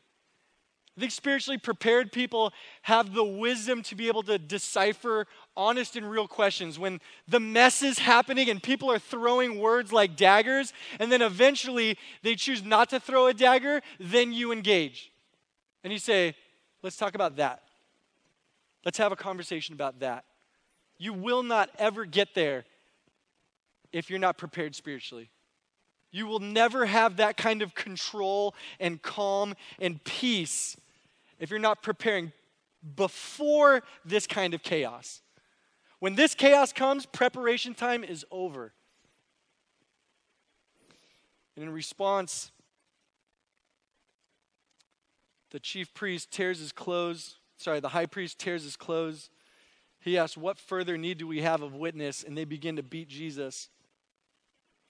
I think spiritually prepared people have the wisdom to be able to decipher honest and real questions. When the mess is happening and people are throwing words like daggers, and then eventually they choose not to throw a dagger, then you engage. And you say, let's talk about that. Let's have a conversation about that. You will not ever get there if you're not prepared spiritually. You will never have that kind of control and calm and peace if you're not preparing before this kind of chaos. When this chaos comes, preparation time is over. And in response, the chief priest tears his clothes, sorry, the high priest tears his clothes he asks, What further need do we have of witness? And they begin to beat Jesus.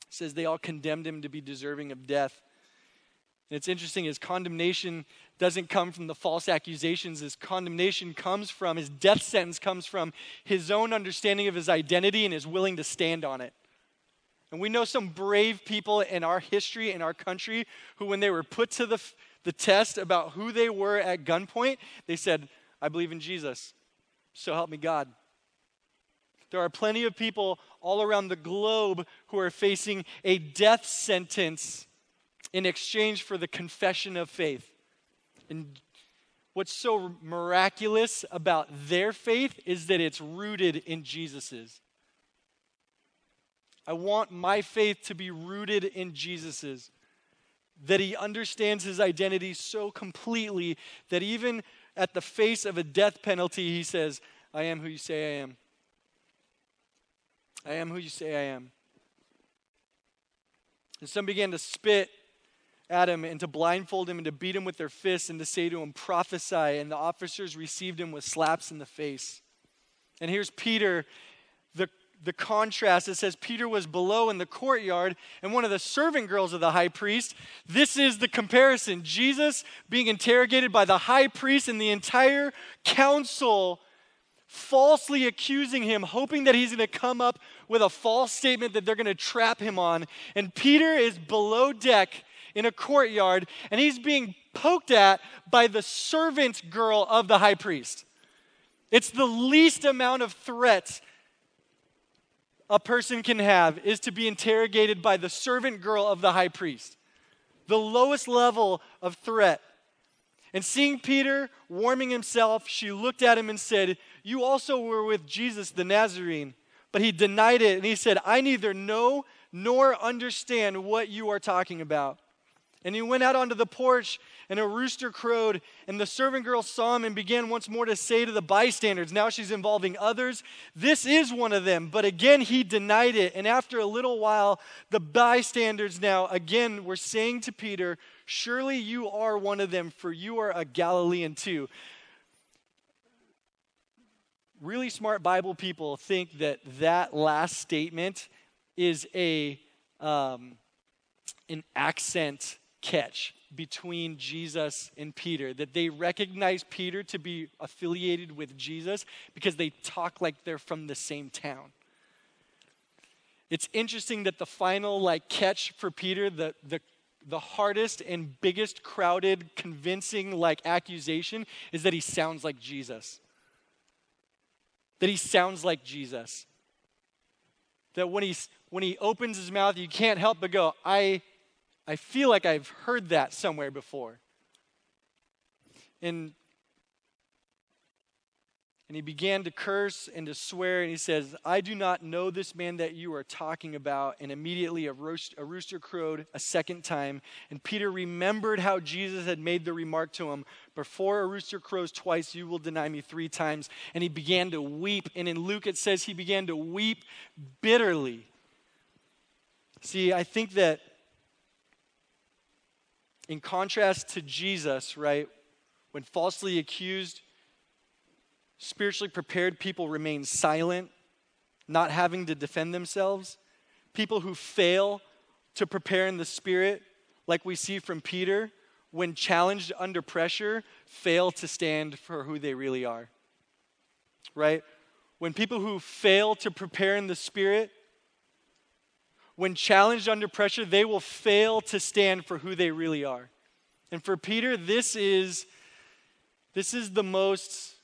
He says they all condemned him to be deserving of death. And it's interesting, his condemnation doesn't come from the false accusations. His condemnation comes from, his death sentence comes from his own understanding of his identity and is willing to stand on it. And we know some brave people in our history, in our country, who, when they were put to the, the test about who they were at gunpoint, they said, I believe in Jesus. So help me God. There are plenty of people all around the globe who are facing a death sentence in exchange for the confession of faith. And what's so miraculous about their faith is that it's rooted in Jesus's. I want my faith to be rooted in Jesus's. That he understands his identity so completely that even at the face of a death penalty, he says, I am who you say I am. I am who you say I am. And some began to spit at him and to blindfold him and to beat him with their fists and to say to him, prophesy. And the officers received him with slaps in the face. And here's Peter, the, contrast. It says Peter was below in the courtyard and one of the servant girls of the high priest. This is the comparison. Jesus being interrogated by the high priest and the entire council falsely accusing him, hoping that he's going to come up with a false statement that they're going to trap him on. And Peter is below deck in a courtyard and he's being poked at by the servant girl of the high priest. It's the least amount of threat a person can have is to be interrogated by the servant girl of the high priest. The lowest level of threat. And seeing Peter warming himself, she looked at him and said, You also were with Jesus the Nazarene. But he denied it and he said, I neither know nor understand what you are talking about. And he went out onto the porch, and a rooster crowed. And the servant girl saw him and began once more to say to the bystanders, Now she's involving others, This is one of them. But again, he denied it. And after a little while, the bystanders now again were saying to Peter, Surely you are one of them, for you are a Galilean too. Really smart Bible people think that that last statement is a um, an accent catch between Jesus and Peter, that they recognize Peter to be affiliated with Jesus because they talk like they're from the same town. It's interesting that the final like catch for Peter, the, the, the hardest and biggest crowded, convincing like accusation is that he sounds like Jesus. That he sounds like Jesus. That when, he's, when he opens his mouth, you can't help but go, I I feel like I've heard that somewhere before. And, and he began to curse and to swear, and he says, I do not know this man that you are talking about. And immediately a, roast, a rooster crowed a second time. And Peter remembered how Jesus had made the remark to him, Before a rooster crows twice, you will deny me three times. And he began to weep. And in Luke, it says he began to weep bitterly. See, I think that in contrast to Jesus, right, when falsely accused, spiritually prepared people remain silent, not having to defend themselves. People who fail to prepare in the spirit, like we see from Peter, when challenged under pressure, fail to stand for who they really are. Right? When people who fail to prepare in the spirit, when challenged under pressure, they will fail to stand for who they really are. And for Peter, this is this is the most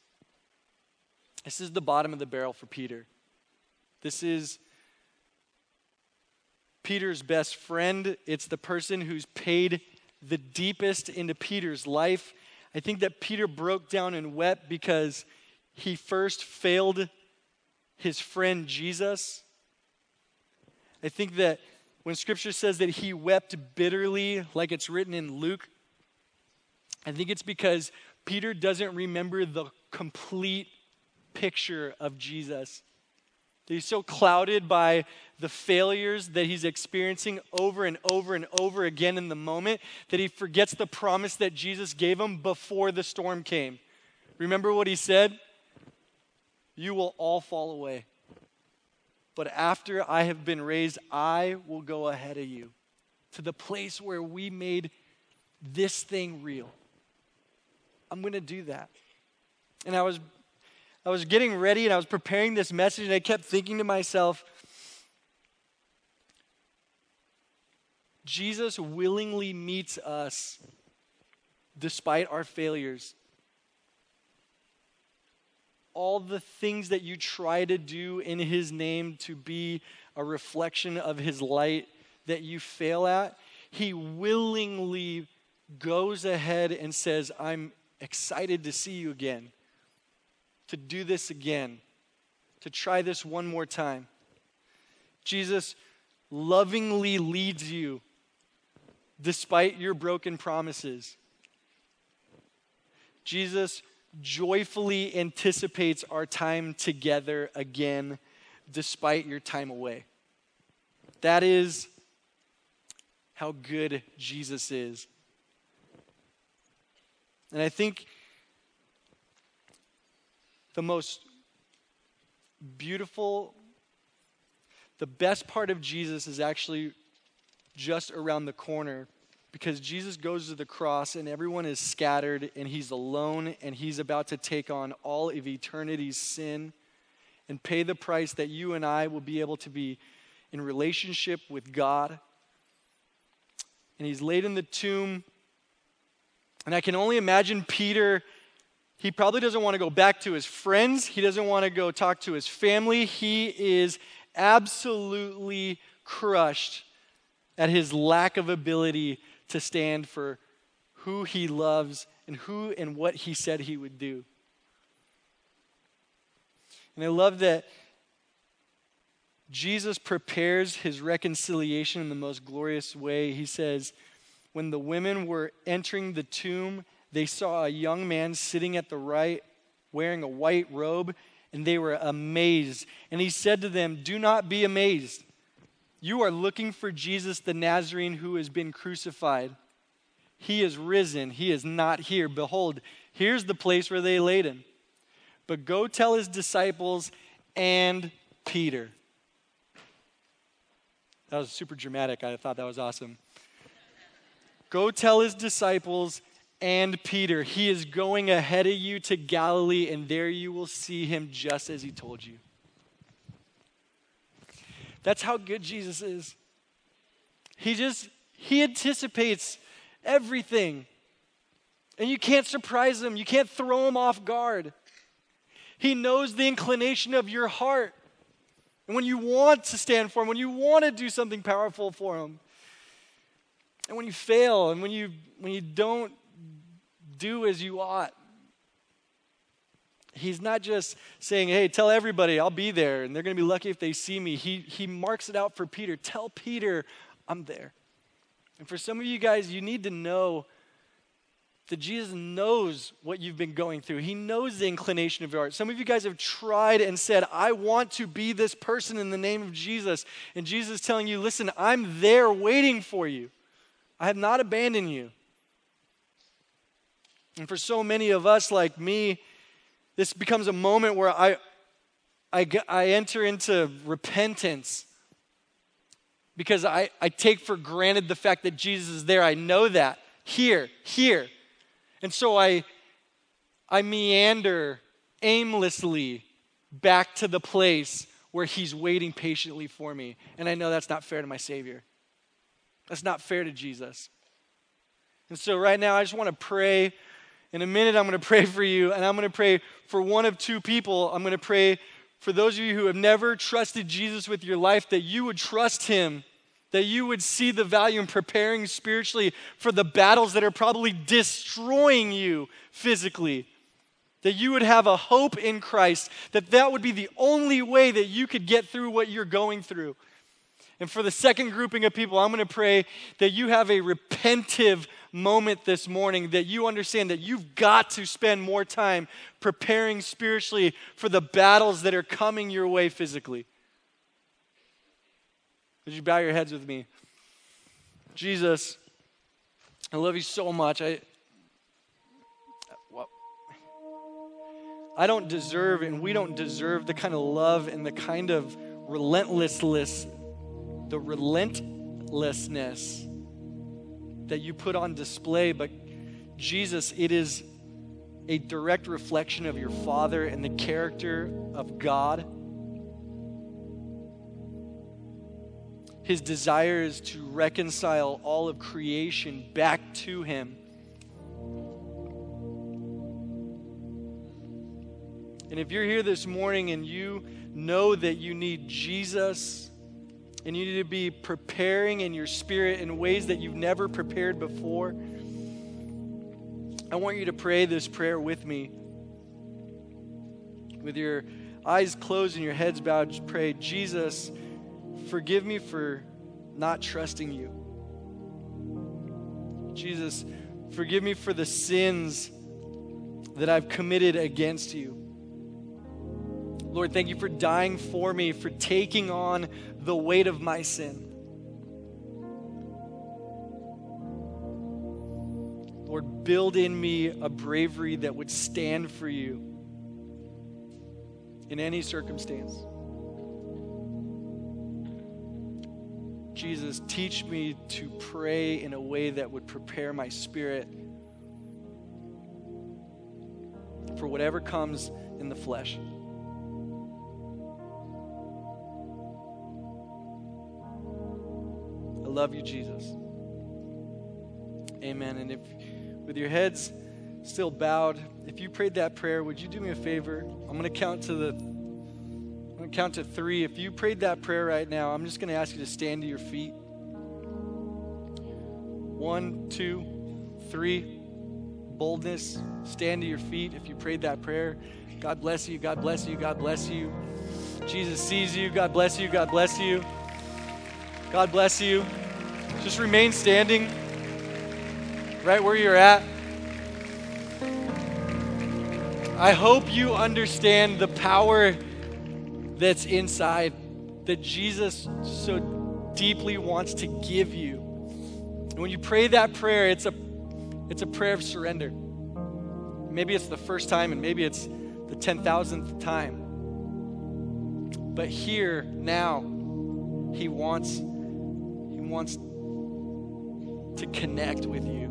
this is the bottom of the barrel for Peter. This is Peter's best friend. It's the person who's paid the deepest into Peter's life. I think that Peter broke down and wept because he first failed his friend Jesus. I think that when scripture says that he wept bitterly, like it's written in Luke, I think it's because Peter doesn't remember the complete picture of Jesus. He's so clouded by the failures that he's experiencing over and over and over again in the moment that he forgets the promise that Jesus gave him before the storm came. Remember what he said? You will all fall away. But after I have been raised, I will go ahead of you to the place where we made this thing real. I'm going to do that. And I was I was getting ready and I was preparing this message and I kept thinking to myself Jesus willingly meets us despite our failures. All the things that you try to do in his name to be a reflection of his light that you fail at, he willingly goes ahead and says, I'm excited to see you again, to do this again, to try this one more time. Jesus lovingly leads you despite your broken promises. Jesus joyfully anticipates our time together again despite your time away. That is how good Jesus is. And I think the most beautiful the best part of Jesus is actually just around the corner because Jesus goes to the cross and everyone is scattered and he's alone and he's about to take on all of eternity's sin and pay the price that you and I will be able to be in relationship with God. And he's laid in the tomb. And I can only imagine Peter. He probably doesn't want to go back to his friends. He doesn't want to go talk to his family. He is absolutely crushed at his lack of ability to stand for who he loves and who and what he said he would do. And I love that Jesus prepares his reconciliation in the most glorious way. He says, When the women were entering the tomb, they saw a young man sitting at the right, wearing a white robe, and they were amazed. And he said to them, Do not be amazed. You are looking for Jesus the Nazarene who has been crucified. He is risen. He is not here. Behold, here's the place where they laid him. But go tell his disciples and Peter. That was super dramatic. I thought that was awesome. Go tell his disciples and Peter. He is going ahead of you to Galilee, and there you will see him just as he told you. That's how good Jesus is. He just, he anticipates everything. And you can't surprise him, you can't throw him off guard. He knows the inclination of your heart. And when you want to stand for Him, when you want to do something powerful for Him, and when you fail, and when you, when you don't do as you ought, He's not just saying, hey, tell everybody I'll be there, and they're going to be lucky if they see me. He, he marks it out for Peter. Tell Peter I'm there. And for some of you guys, you need to know that Jesus knows what you've been going through. He knows the inclination of your heart. Some of you guys have tried and said, I want to be this person in the name of Jesus. And Jesus is telling you, listen, I'm there waiting for you. I have not abandoned you. And for so many of us, like me, this becomes a moment where I, I, I enter into repentance because I, I take for granted the fact that Jesus is there. I know that. Here, here. And so I, I meander aimlessly back to the place where he's waiting patiently for me. And I know that's not fair to my Savior. That's not fair to Jesus. And so right now, I just want to pray. In a minute, I'm going (laughs) to pray for you, and I'm going to pray for one of two people. I'm going to pray for those of you who have never trusted Jesus with your life, that you would trust him that you would see the value in preparing spiritually for the battles that are probably destroying you physically. That you would have a hope in Christ, that that would be the only way that you could get through what you're going through. And for the second grouping of people, I'm going to pray that you have a repentive moment this morning, that you understand that you've got to spend more time preparing spiritually for the battles that are coming your way physically. Would you bow your heads with me? Jesus, I love you so much. I, I don't deserve, and we don't deserve the kind of love and the kind of relentlessness, the relentlessness that you put on display. But Jesus, it is a direct reflection of your Father and the character of God. His desire is to reconcile all of creation back to Him. And if you're here this morning and you know that you need Jesus and you need to be preparing in your spirit in ways that you've never prepared before, I want you to pray this prayer with me. With your eyes closed and your heads bowed, just pray, Jesus forgive me for not trusting you. Jesus, forgive me for the sins that I've committed against you. Lord, thank you for dying for me, for taking on the weight of my sin. Lord, build in me a bravery that would stand for you in any circumstance. Jesus, teach me to pray in a way that would prepare my spirit for whatever comes in the flesh. Love you, Jesus. Amen. And if with your heads still bowed, if you prayed that prayer, would you do me a favor? I'm going to count to the I'm going to count to 3. If you prayed that prayer right now, I'm just going to ask you to stand to your feet. One, two, three. Boldness. Stand to your feet if you prayed that prayer. God bless you. God bless you. God bless you. Jesus sees you. God bless you. God bless you. God bless you. Just remain standing right where you're at. I hope you understand the power that's inside that Jesus so deeply wants to give you. And when you pray that prayer, it's a it's a prayer of surrender. Maybe it's the first time and maybe it's the 10,000th time. But here now he wants he wants to connect with you.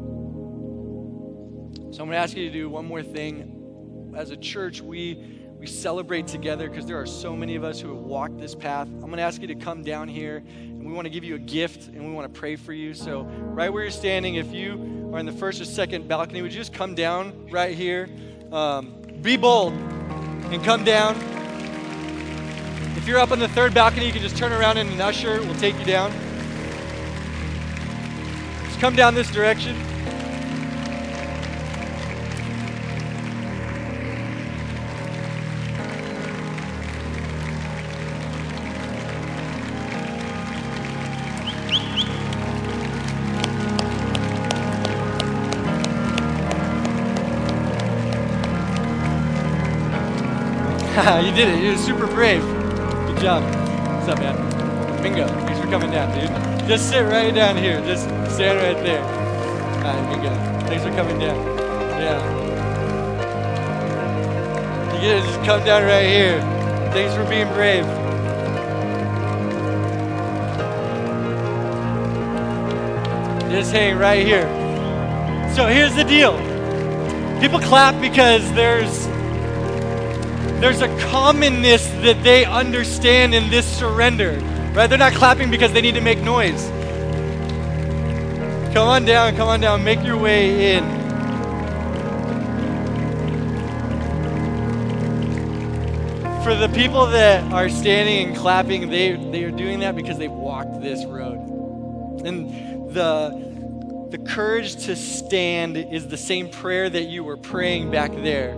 So I'm going to ask you to do one more thing. As a church, we we celebrate together because there are so many of us who have walked this path. I'm going to ask you to come down here and we want to give you a gift and we want to pray for you. So, right where you're standing, if you are in the first or second balcony, would you just come down right here? Um, be bold and come down. If you're up on the third balcony, you can just turn around and an usher will take you down. Come down this direction. (laughs) you did it. You're super brave. Good job. What's up, man? Coming down, dude. Just sit right down here. Just stand right there. All right, bingo. Thanks for coming down. Yeah. You to just come down right here. Thanks for being brave. Just hang right here. So here's the deal. People clap because there's there's a commonness that they understand in this surrender, right? They're not clapping because they need to make noise. Come on down, come on down, make your way in. For the people that are standing and clapping, they, they are doing that because they've walked this road. And the, the courage to stand is the same prayer that you were praying back there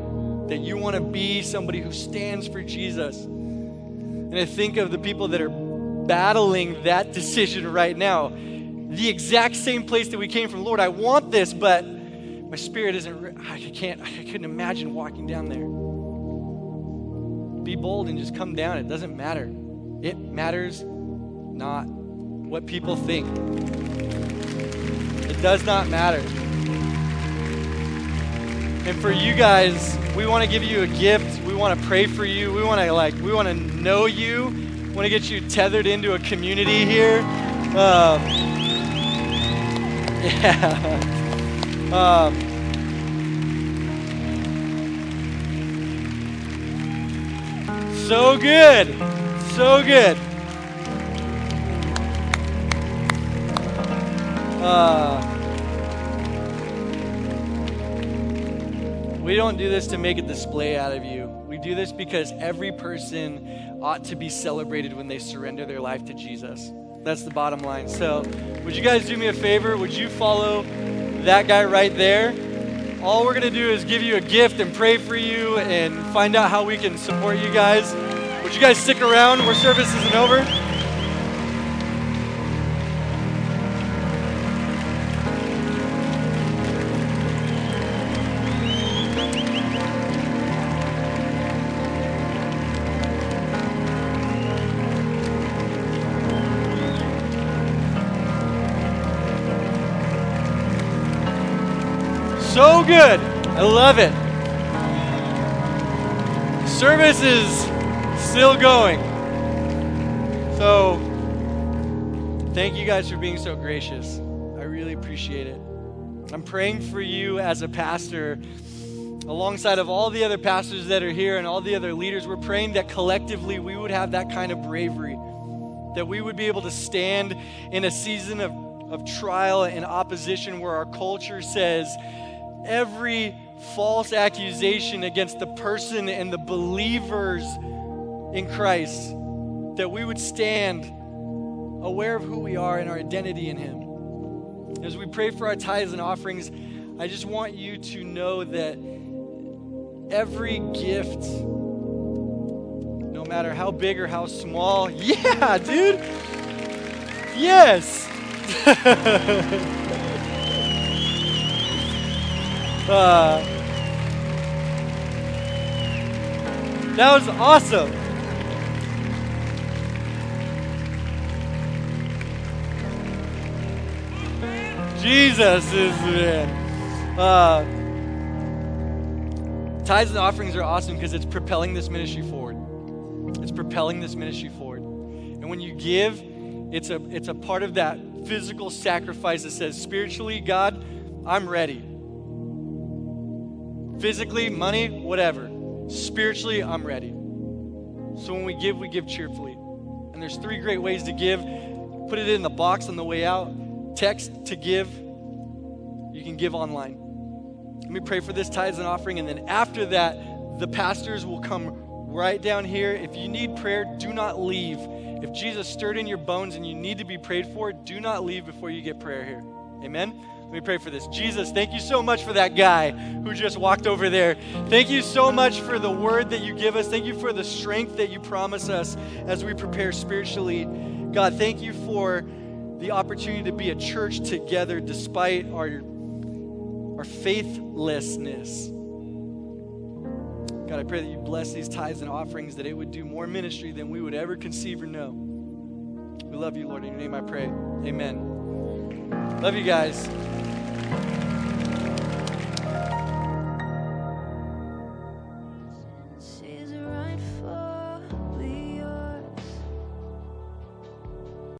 that you want to be somebody who stands for Jesus. And I think of the people that are battling that decision right now. The exact same place that we came from. Lord, I want this, but my spirit isn't, I can't, I couldn't imagine walking down there. Be bold and just come down. It doesn't matter. It matters not what people think. It does not matter. And for you guys, we want to give you a gift. We want to pray for you. We want to like we want to know you. Want to get you tethered into a community here. Um, (laughs) yeah. Um, so good. So good. Uh, We don't do this to make a display out of you. We do this because every person ought to be celebrated when they surrender their life to Jesus. That's the bottom line. So, would you guys do me a favor? Would you follow that guy right there? All we're going to do is give you a gift and pray for you and find out how we can support you guys. Would you guys stick around where service isn't over? 11. Service is still going. So, thank you guys for being so gracious. I really appreciate it. I'm praying for you as a pastor, alongside of all the other pastors that are here and all the other leaders. We're praying that collectively we would have that kind of bravery, that we would be able to stand in a season of, of trial and opposition where our culture says every false accusation against the person and the believers in Christ, that we would stand aware of who we are and our identity in Him. As we pray for our tithes and offerings, I just want you to know that every gift, no matter how big or how small, (laughs) yeah, dude, yes. (laughs) uh, that was awesome. Jesus is man. Uh, tithes and offerings are awesome because it's propelling this ministry forward. It's propelling this ministry forward. And when you give, it's a it's a part of that physical sacrifice that says spiritually, God, I'm ready. Physically, money, whatever. Spiritually, I'm ready. So when we give, we give cheerfully. And there's three great ways to give. Put it in the box on the way out text to give, you can give online. Let me pray for this tithes and offering, and then after that, the pastors will come right down here. If you need prayer, do not leave. If Jesus stirred in your bones and you need to be prayed for, do not leave before you get prayer here. Amen? Let me pray for this. Jesus, thank you so much for that guy who just walked over there. Thank you so much for the word that you give us. Thank you for the strength that you promise us as we prepare spiritually. God, thank you for the opportunity to be a church together despite our, our faithlessness. God, I pray that you bless these tithes and offerings, that it would do more ministry than we would ever conceive or know. We love you, Lord. In your name I pray. Amen. Love you guys.